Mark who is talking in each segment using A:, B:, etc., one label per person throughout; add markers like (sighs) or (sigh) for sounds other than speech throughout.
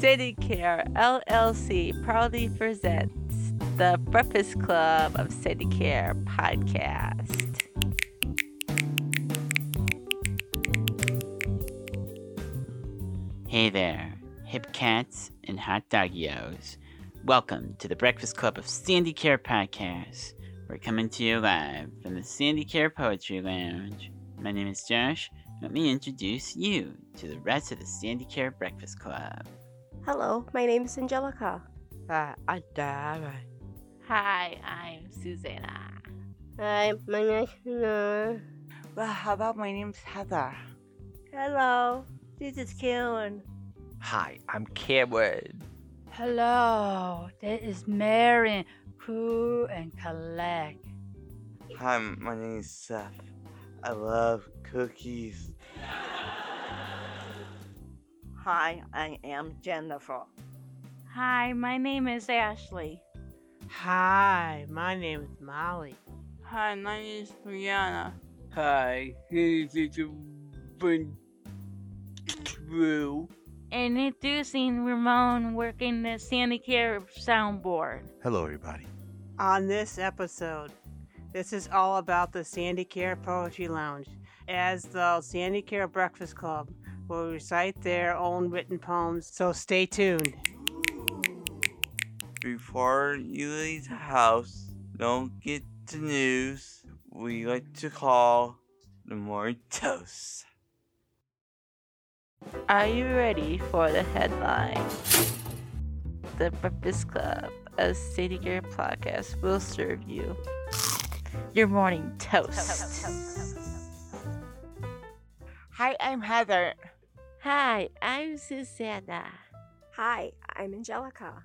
A: SandiCare LLC proudly presents the Breakfast Club of SandiCare podcast.
B: Hey there, hip cats and hot doggios. Welcome to the Breakfast Club of SandiCare podcast. We're coming to you live from the SandiCare Poetry Lounge. My name is Josh. Let me introduce you to the rest of the SandiCare Breakfast Club.
C: Hello, my name is Angelica.
D: Hi, I'm Dara.
A: Hi, I'm Susanna.
C: Hi, my name is Nora.
D: Well, how about my name's Heather?
C: Hello, this is Karen.
E: Hi, I'm Cameron.
F: Hello, this is Marion. Cool and collect.
G: Hi, my name is Seth. I love cookies.
H: Hi, I am Jennifer.
I: Hi, my name is Ashley.
D: Hi, my name is Molly.
J: Hi, my name is Brianna.
K: Hi, this is Drew.
I: And introducing Ramon working the SandiCare soundboard.
L: Hello, everybody.
D: On this episode, this is all about the SandiCare Poetry Lounge, as the SandiCare Breakfast Club will recite their own written poems, so stay tuned.
G: Before you leave the house, don't get the news we like to call the morning toast.
A: Are you ready for the headline? The Breakfast Club, a SandiCare podcast, will serve you your morning toast.
D: Hi, I'm Heather.
A: Hi, I'm Susanna.
C: Hi, I'm Angelica.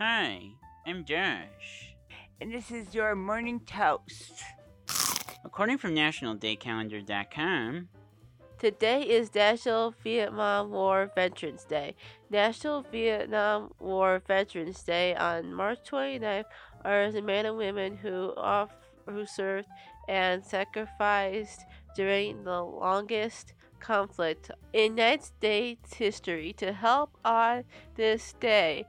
B: Hi, I'm Josh.
D: And this is your morning toast.
B: According from NationalDayCalendar.com,
A: Today is National Vietnam War Veterans Day. National Vietnam War Veterans Day on March 29th are the men and women who off, who served and sacrificed during the longest conflict in United States history. To help on this day,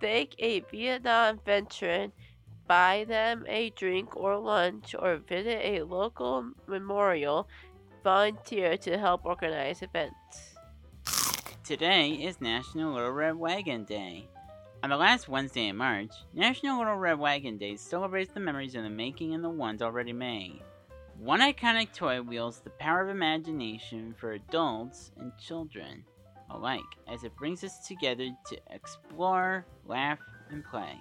A: thank a Vietnam veteran, buy them a drink or lunch, or visit a local memorial volunteer to help organize events.
B: today is National Little Red Wagon Day. On the last Wednesday in March, National Little Red Wagon Day celebrates the memories of the making and the ones already made. One iconic toy wields the power of imagination for adults and children alike, as it brings us together to explore, laugh, and play.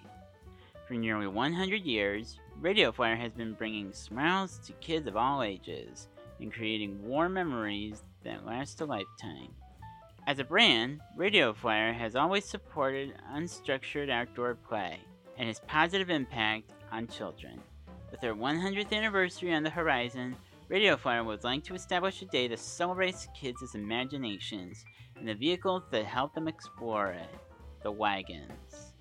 B: For nearly 100 years, Radio Flyer has been bringing smiles to kids of all ages and creating warm memories that last a lifetime. As a brand, Radio Flyer has always supported unstructured outdoor play and its positive impact on children. With their 100th anniversary on the horizon, Radio Flyer would like to establish a day that celebrates kids' imaginations and the vehicles that help them explore it the wagons.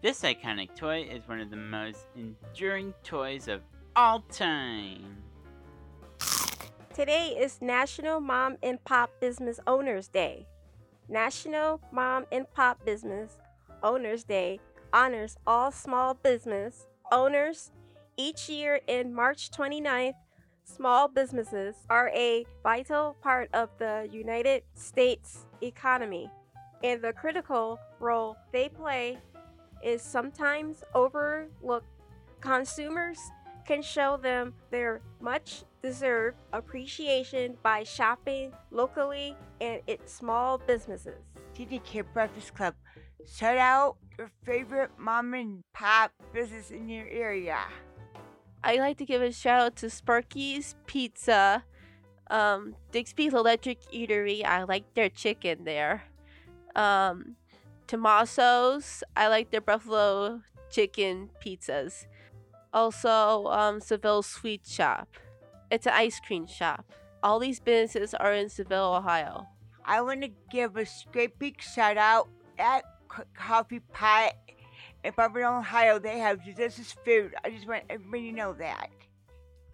B: This iconic toy is one of the most enduring toys of all time.
C: Today is National Mom and Pop Business Owners Day. National Mom and Pop Business Owners Day honors all small business owners. Each year in March 29th, small businesses are a vital part of the United States economy, and the critical role they play is sometimes overlooked. Consumers can show them their much deserved appreciation by shopping locally and its small businesses.
D: Care Breakfast Club. Shout out your favorite mom and pop business in your area.
A: I'd like to give a shout out to Sparky's Pizza, um, Dixby's Electric Eatery. I like their chicken there. Um, Tommaso's. I like their buffalo chicken pizzas. Also, um, Seville Sweet Shop. It's an ice cream shop. All these businesses are in Seville, Ohio.
D: I want to give a great big shout out at Coffee Pot in Barberton, Ohio. They have delicious food. I just want everybody to know that.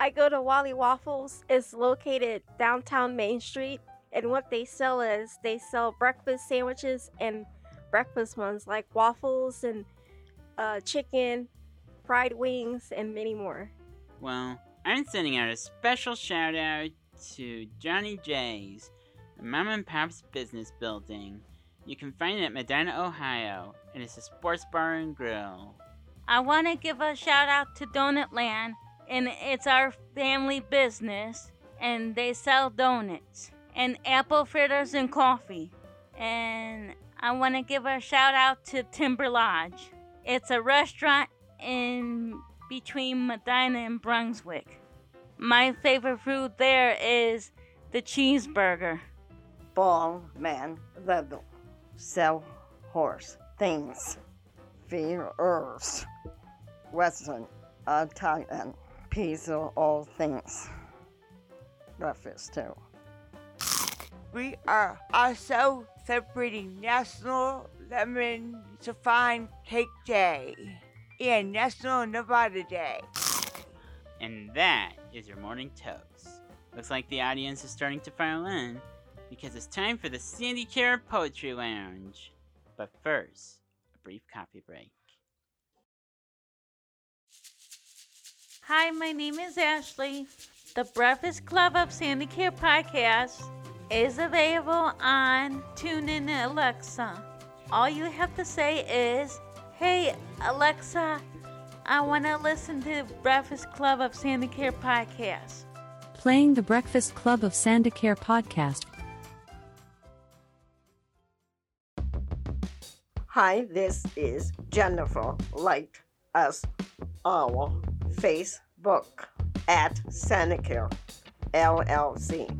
C: I go to Wally Waffles. It's located downtown Main Street, and what they sell is they sell breakfast sandwiches and breakfast ones like waffles and uh, chicken, fried wings, and many more.
B: Well, I'm sending out a special shout out to Johnny J's, a mom and pop's business building. You can find it at Medina, Ohio, and it's a sports bar and grill.
I: I want to give a shout out to Donut Land, and it's our family business, and they sell donuts and apple fritters and coffee. And I want to give a shout out to Timber Lodge. It's a restaurant in between Medina and Brunswick. My favorite food there is the cheeseburger.
H: Ball man level. Sell horse things. Feed herbs. Western Italian. Piece of all things. Breakfast too.
K: We are also celebrating National Lemon Chiffon Cake Day and National Nevada Day.
B: And that is your morning toast. Looks like the audience is starting to file in because it's time for the SandiCare Poetry Lounge. But first, a brief coffee break.
I: Hi, my name is Ashley. The Breakfast Club of SandiCare podcast is available on TuneIn Alexa. All you have to say is, Hey, Alexa, I want to listen to the Breakfast Club of SandiCare podcast.
L: Playing the Breakfast Club of Sandicare podcast.
H: Hi, this is Jennifer. Like us our Facebook at Sandicare LLC.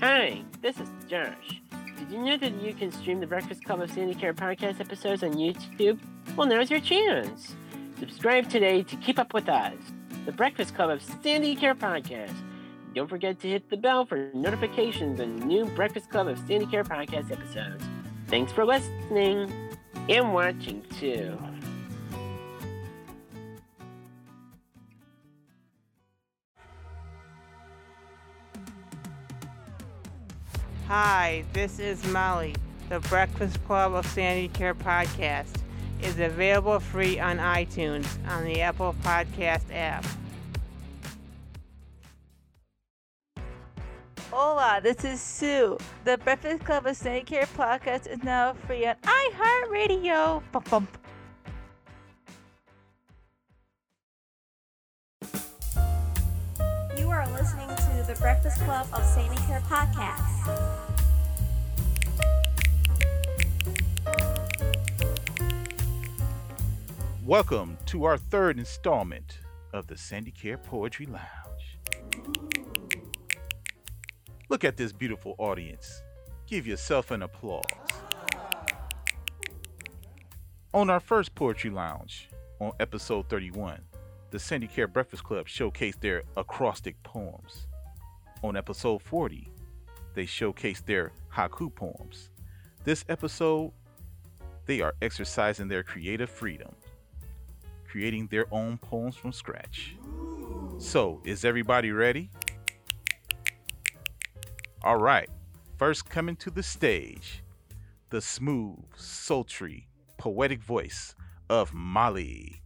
M: Hi, this is Josh. Did you know that you can stream the Breakfast Club of SandiCare podcast episodes on YouTube? Well, now's your chance. Subscribe today to keep up with us, the Breakfast Club of SandiCare podcast. Don't forget to hit the bell for notifications on new Breakfast Club of SandiCare podcast episodes. Thanks for listening and watching too.
D: Hi, this is Molly. The Breakfast Club of SandiCare podcast is available free on iTunes on the Apple Podcast app.
F: Hola, this is Sue. The Breakfast Club of SandiCare podcast is now free on iHeartRadio. Bump, bump.
C: You are listening to the Breakfast Club of SandiCare podcast.
N: Welcome to our third installment of the SandiCare Poetry Lounge. Look at this beautiful audience. Give yourself an applause. On our first Poetry Lounge, on episode 31, the SandiCare Breakfast Club showcased their acrostic poems. On episode 40, they showcased their haiku poems. This episode, they are exercising their creative freedom, creating their own poems from scratch. So, is everybody ready? All right, first coming to the stage, the smooth, sultry, poetic voice of Molly.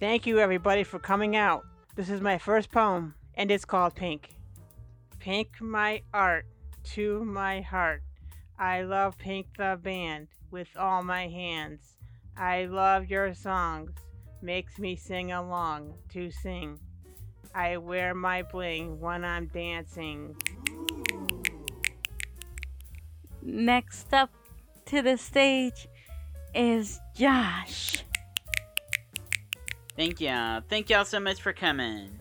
D: Thank you, everybody, for coming out. This is my first poem, and it's called Pink. Pink, my art, to my heart. I love Pink the band with all my hands. I love your songs, makes me sing along to sing. I wear my bling when I'm dancing.
I: Next up to the stage is Josh.
B: Thank y'all. Thank y'all so much for coming.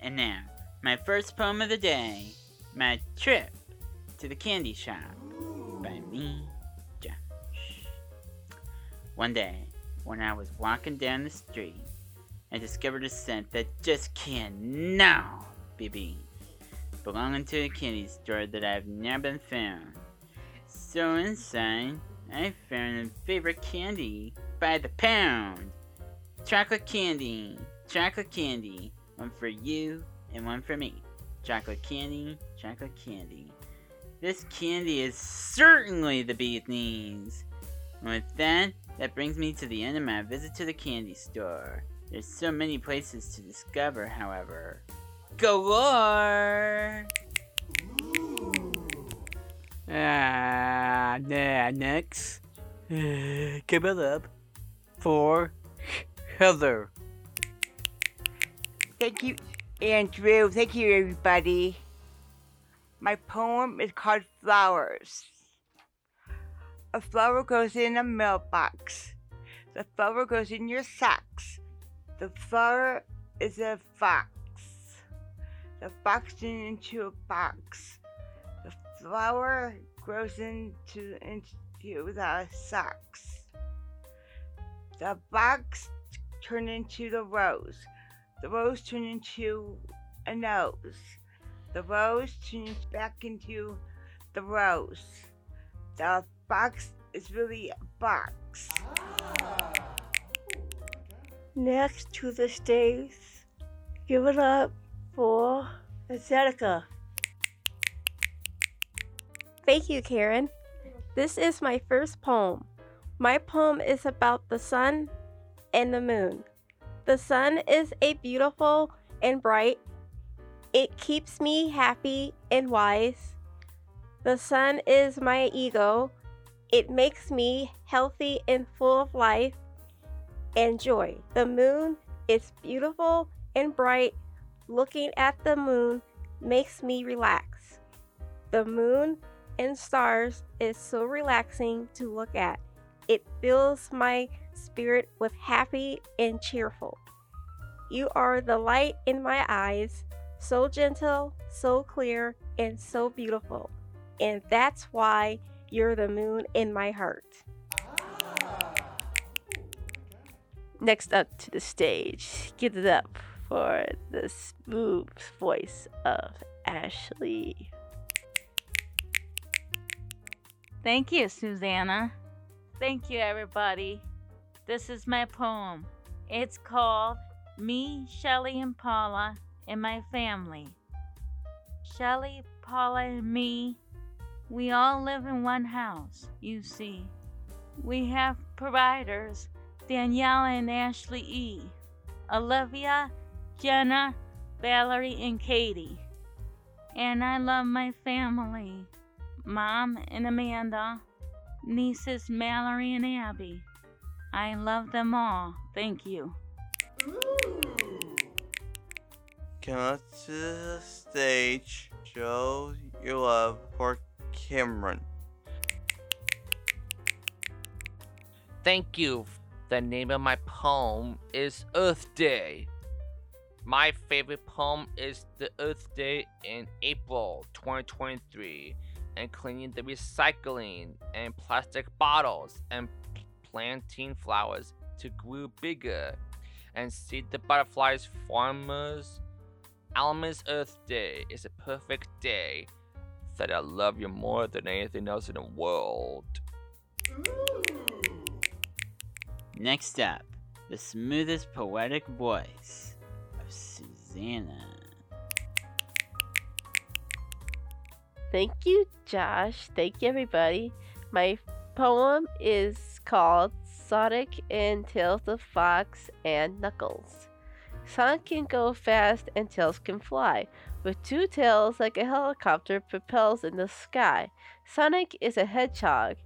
B: And now, my first poem of the day My Trip to the Candy Shop by me, Josh. One day, when I was walking down the street, I discovered a scent that just cannot be beat, belonging to a candy store that I've never been found. So inside, I found a favorite candy by the pound. Chocolate candy, chocolate candy, one for you and one for me. chocolate candy, chocolate candy. This candy is certainly the beatnies. And with that, that brings me to the end of my visit to the candy store. There's so many places to discover, however. Galore!
O: Ah, nah, next. (sighs) Give it up for Heather.
K: Thank you, Andrew. Thank you, everybody. My poem is called Flowers. A flower goes in a mailbox. The flower goes in your socks. The flower is a fox. The fox turned into a box. The flower grows into into the socks. The box turned into the rose. The rose turned into a nose. The rose turns back into the rose. The box is really a box. Ah.
C: Next to the stage, give it up for Zedeca. Thank you, Karen. This is my first poem. My poem is about the sun and the moon. The sun is a beautiful and bright. It keeps me happy and wise. The sun is my ego. It makes me healthy and full of life and joy. The moon is beautiful and bright. Looking at the moon makes me relax. The moon and stars is so relaxing to look at. It fills my spirit with happy and cheerful. You are the light in my eyes, so gentle, so clear, and so beautiful. And that's why you're the moon in my heart.
A: Next up to the stage, give it up for the smooth voice of Ashley.
I: Thank you, Susanna. Thank you, everybody. This is my poem. It's called Me, Shelley, and Paula and My Family. Shelley, Paula, and me, we all live in one house, you see. We have providers Danielle and Ashley E., Olivia, Jenna, Valerie, and Katie. And I love my family Mom and Amanda, nieces Mallory and Abby. I love them all. Thank you.
G: Come up to the stage. Show your love for Cameron.
E: Thank you. The name of my poem is Earth Day. My favorite poem is The Earth Day in April 2023 and cleaning the recycling and plastic bottles and planting flowers to grow bigger and see the butterflies farmers. Alma's Earth Day is a perfect day that I love you more than anything else in the world.
B: Next up, the smoothest poetic voice of Susanna.
A: Thank you, Josh. Thank you, everybody. My poem is called Sonic and Tails of Fox and Knuckles. Sonic can go fast and Tails can fly. With two tails like a helicopter propels in the sky. Sonic is a hedgehog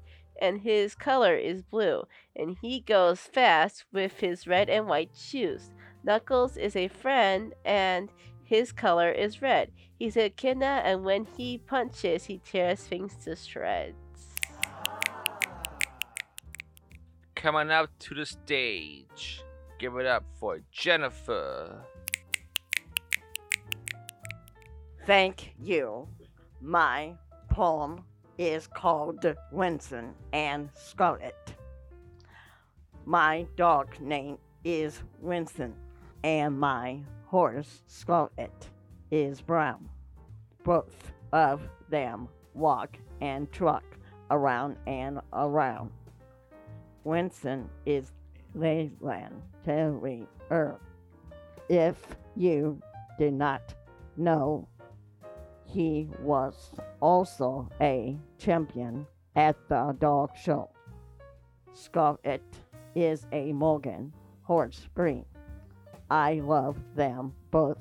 A: and his color is blue, and he goes fast with his red and white shoes. Knuckles is a friend and his color is red. He's a echidna, and when he punches, he tears things to shreds.
E: Coming up to the stage, give it up for Jennifer.
H: Thank you. My poem is called Winston and Scarlet. My dog name is Winston, and my horse Scarlet is brown. Both of them walk and truck around and around. Winston is Lakeland Terrier. If you did not know, He was also a champion at the dog show. Scarlet is a Morgan horse breed. I love them both,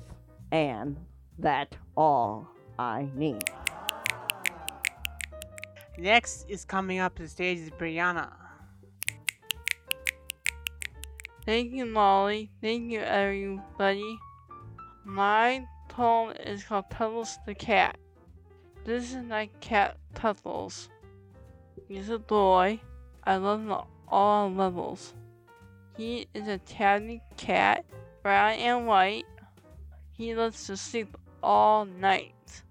H: and that's all I need.
D: Next is coming up to the stage is Brianna.
J: Thank you, Molly. Thank you, everybody. My poem is called Tuttles the Cat. This is my cat, Tuttles. He's a boy. I love him all levels. He is a tabby cat, brown and white. He loves to sleep all night.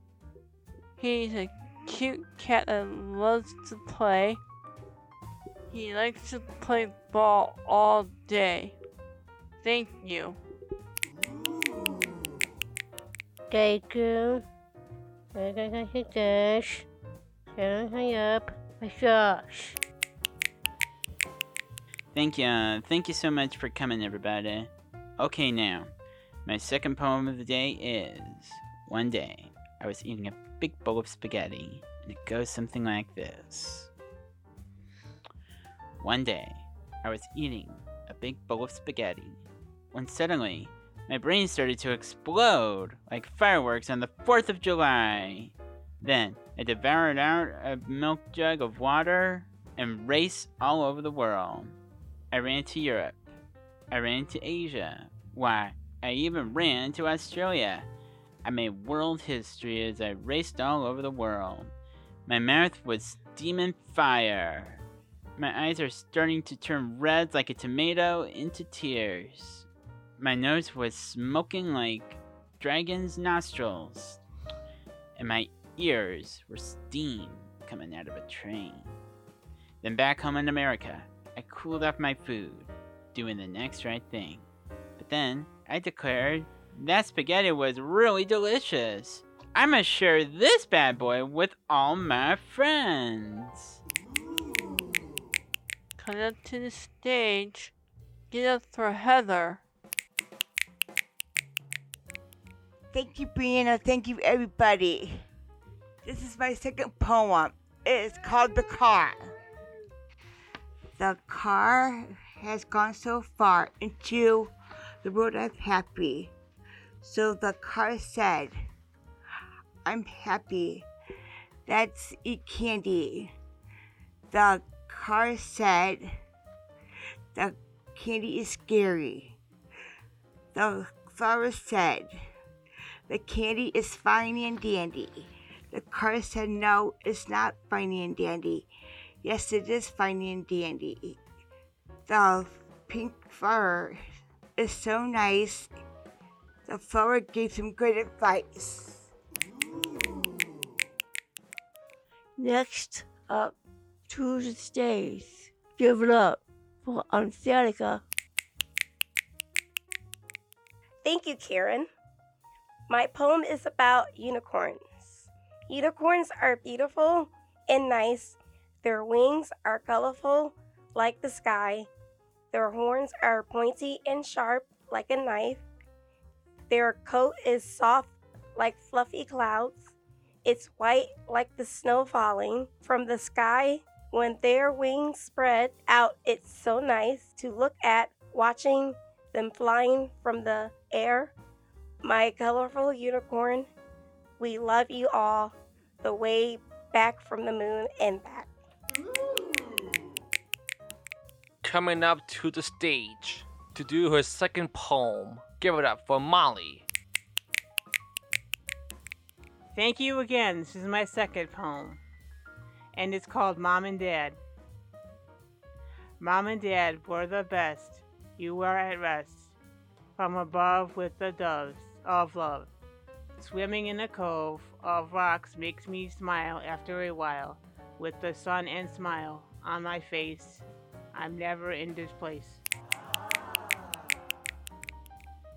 J: He's a cute cat that loves to play. He likes to play ball all day. Thank you.
A: Thank you. Gosh. Hurry up. My gosh.
B: Thank you. Thank you so much for coming, everybody. Okay, now, my second poem of the day is One day, I was eating a big bowl of spaghetti, and it goes something like this One day, I was eating a big bowl of spaghetti when suddenly my brain started to explode like fireworks on the 4th of July. Then I devoured out a milk jug of water and raced all over the world. I ran to Europe. I ran to Asia. Why, I even ran to Australia. I made world history as I raced all over the world. My mouth was steaming fire. My eyes are starting to turn red like a tomato into tears. My nose was smoking like dragon's nostrils. And my ears were steam coming out of a train. Then back home in America, I cooled off my food, doing the next right thing. But then I declared that spaghetti was really delicious. I'm gonna share this bad boy with all my friends.
J: Come up to the stage. Get up for Heather.
K: Thank you, Brianna. Thank you, everybody. This is my second poem. It's called The Car. The car has gone so far into the world of happy. So the car said, I'm happy. Let's eat candy. The car said, The candy is scary. The flower said, The candy is fine and dandy. The car said, No, it's not fine and dandy. Yes, it is fine and dandy. The pink flower is so nice. The flower gave some good advice.
P: Next up stage. Give it up for Angelica.
C: Thank you, Karen. My poem is about unicorns. Unicorns are beautiful and nice. Their wings are colorful like the sky. Their horns are pointy and sharp like a knife. Their coat is soft like fluffy clouds. It's white like the snow falling from the sky. When their wings spread out, it's so nice to look at watching them flying from the air. My colorful unicorn, we love you all the way back from the moon and back.
E: Coming up to the stage to do her second poem. Give it up for Molly.
D: Thank you again. This is my second poem. And it's called Mom and Dad. Mom and Dad were the best. You were at rest. From above with the doves of love. Swimming in a cove of rocks makes me smile after a while. With the sun and smile on my face, I'm never in this place.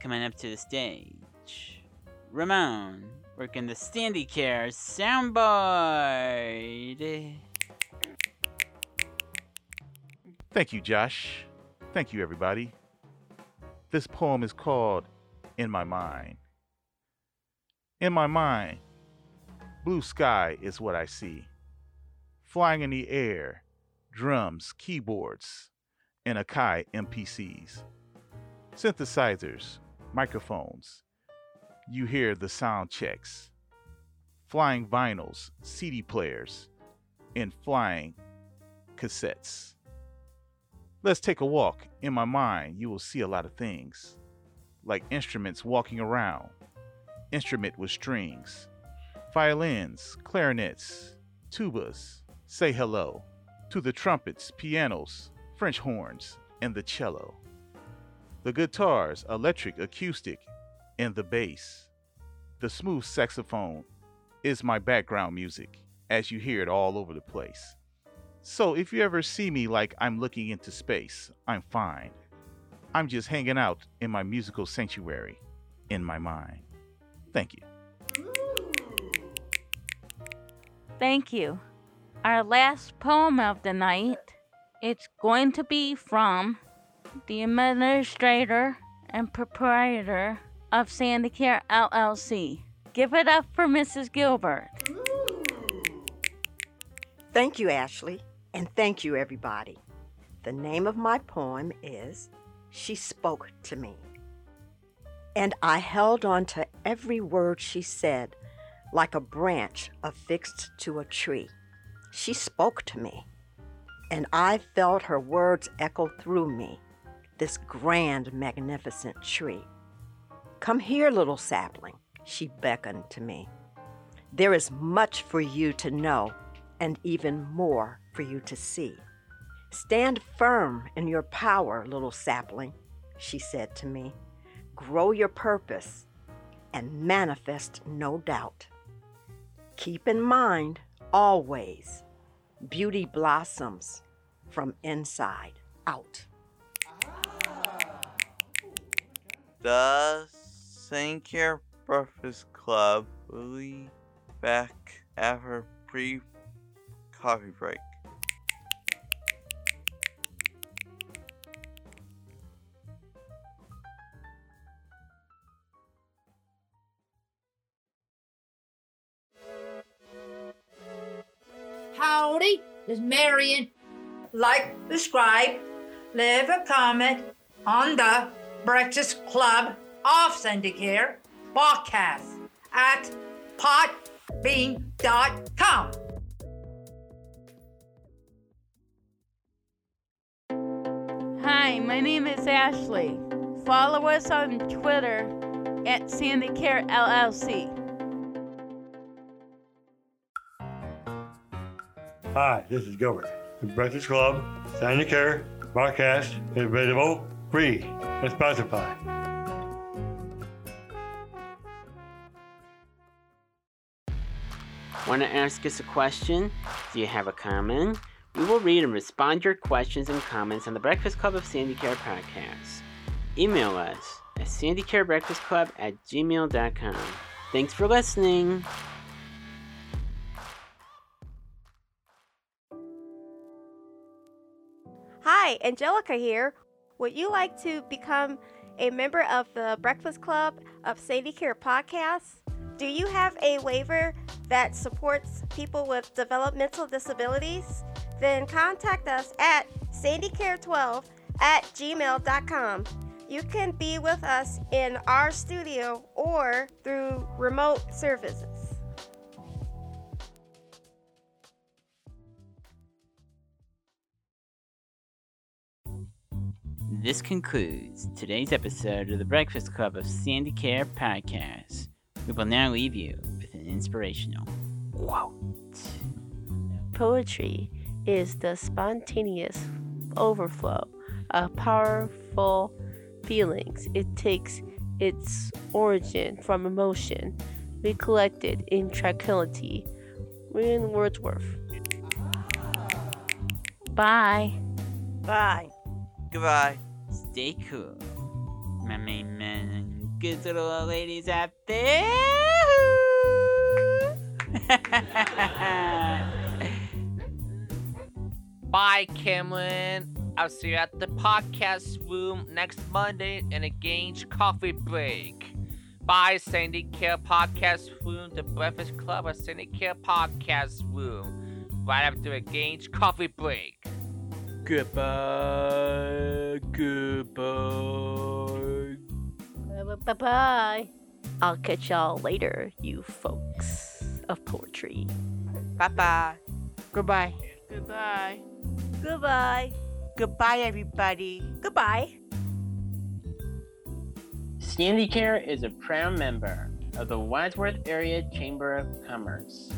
B: Coming up to the stage, Ramon working the SandiCare soundboard.
N: Thank you, Josh. Thank you, everybody. This poem is called In My Mind. In my mind, Blue sky is what I see. Flying in the air, drums, keyboards, and Akai MPCs. Synthesizers, microphones. You hear the sound checks. Flying vinyls, CD players, and flying cassettes. Let's take a walk. In my mind, you will see a lot of things, like instruments walking around, instrument with strings, violins, clarinets, tubas. Say hello to the trumpets, pianos, French horns, and the cello. The guitars, electric, acoustic, and the bass. The smooth saxophone is my background music, as you hear it all over the place. So if you ever see me like I'm looking into space, I'm fine. I'm just hanging out in my musical sanctuary, in my mind. Thank you.
I: Thank you. Our last poem of the night, it's going to be from the administrator and proprietor of Sandicare LLC. Give it up for Mrs. Gilbert.
Q: Thank you, Ashley, and thank you, everybody. The name of my poem is She Spoke to Me. And I held on to every word she said like a branch affixed to a tree. She spoke to me, and I felt her words echo through me, this grand, magnificent tree. Come here, little sapling, she beckoned to me. There is much for you to know, and even more for you to see. Stand firm in your power, little sapling, she said to me. Grow your purpose and manifest no doubt. Keep in mind always beauty blossoms from inside out.
G: The SandiCare Breakfast Club will be back after pre coffee break.
R: Is Marion. Like, subscribe, leave a comment on the Breakfast Club of Sandicare podcast at podbean.com.
I: Hi, my name is Ashley. Follow us on Twitter at Sandicare LLC.
S: Hi, this is Gilbert. The Breakfast Club, SandiCare, podcast is available free at Spotify.
M: Want to ask us a question? Do you have a comment? We will read and respond your questions and comments on the Breakfast Club of SandiCare podcast. Email us at sandicarebreakfastclub at gmail.com. Thanks for listening.
C: Hi, Angelica here. Would you like to become a member of the Breakfast Club of SandiCare Podcast? Do you have a waiver that supports people with developmental disabilities? Then contact us at sandicare12 at gmail.com. You can be with us in our studio or through remote services.
B: This concludes today's episode of the Breakfast Club of SandiCare Podcast. We will now leave you with an inspirational quote.
A: Poetry is the spontaneous overflow of powerful feelings. It takes its origin from emotion, recollected in tranquility. William Wordsworth.
I: Bye.
C: Bye.
G: Goodbye.
B: Stay cool. My main men and good little old ladies out there. (laughs)
E: Bye, Cameron. I'll see you at the podcast room next Monday in a Gage coffee break. Bye, SandiCare Podcast Room, the Breakfast Club of SandiCare Podcast Room, right after a Gage coffee break.
O: Goodbye. Goodbye.
A: Bye bye. Bye. I'll catch y'all later, you folks of poetry.
K: Bye bye.
D: Goodbye.
J: Goodbye.
C: Goodbye.
K: Goodbye, everybody.
C: Goodbye.
M: SandiCare is a proud member of the Wadsworth Area Chamber of Commerce.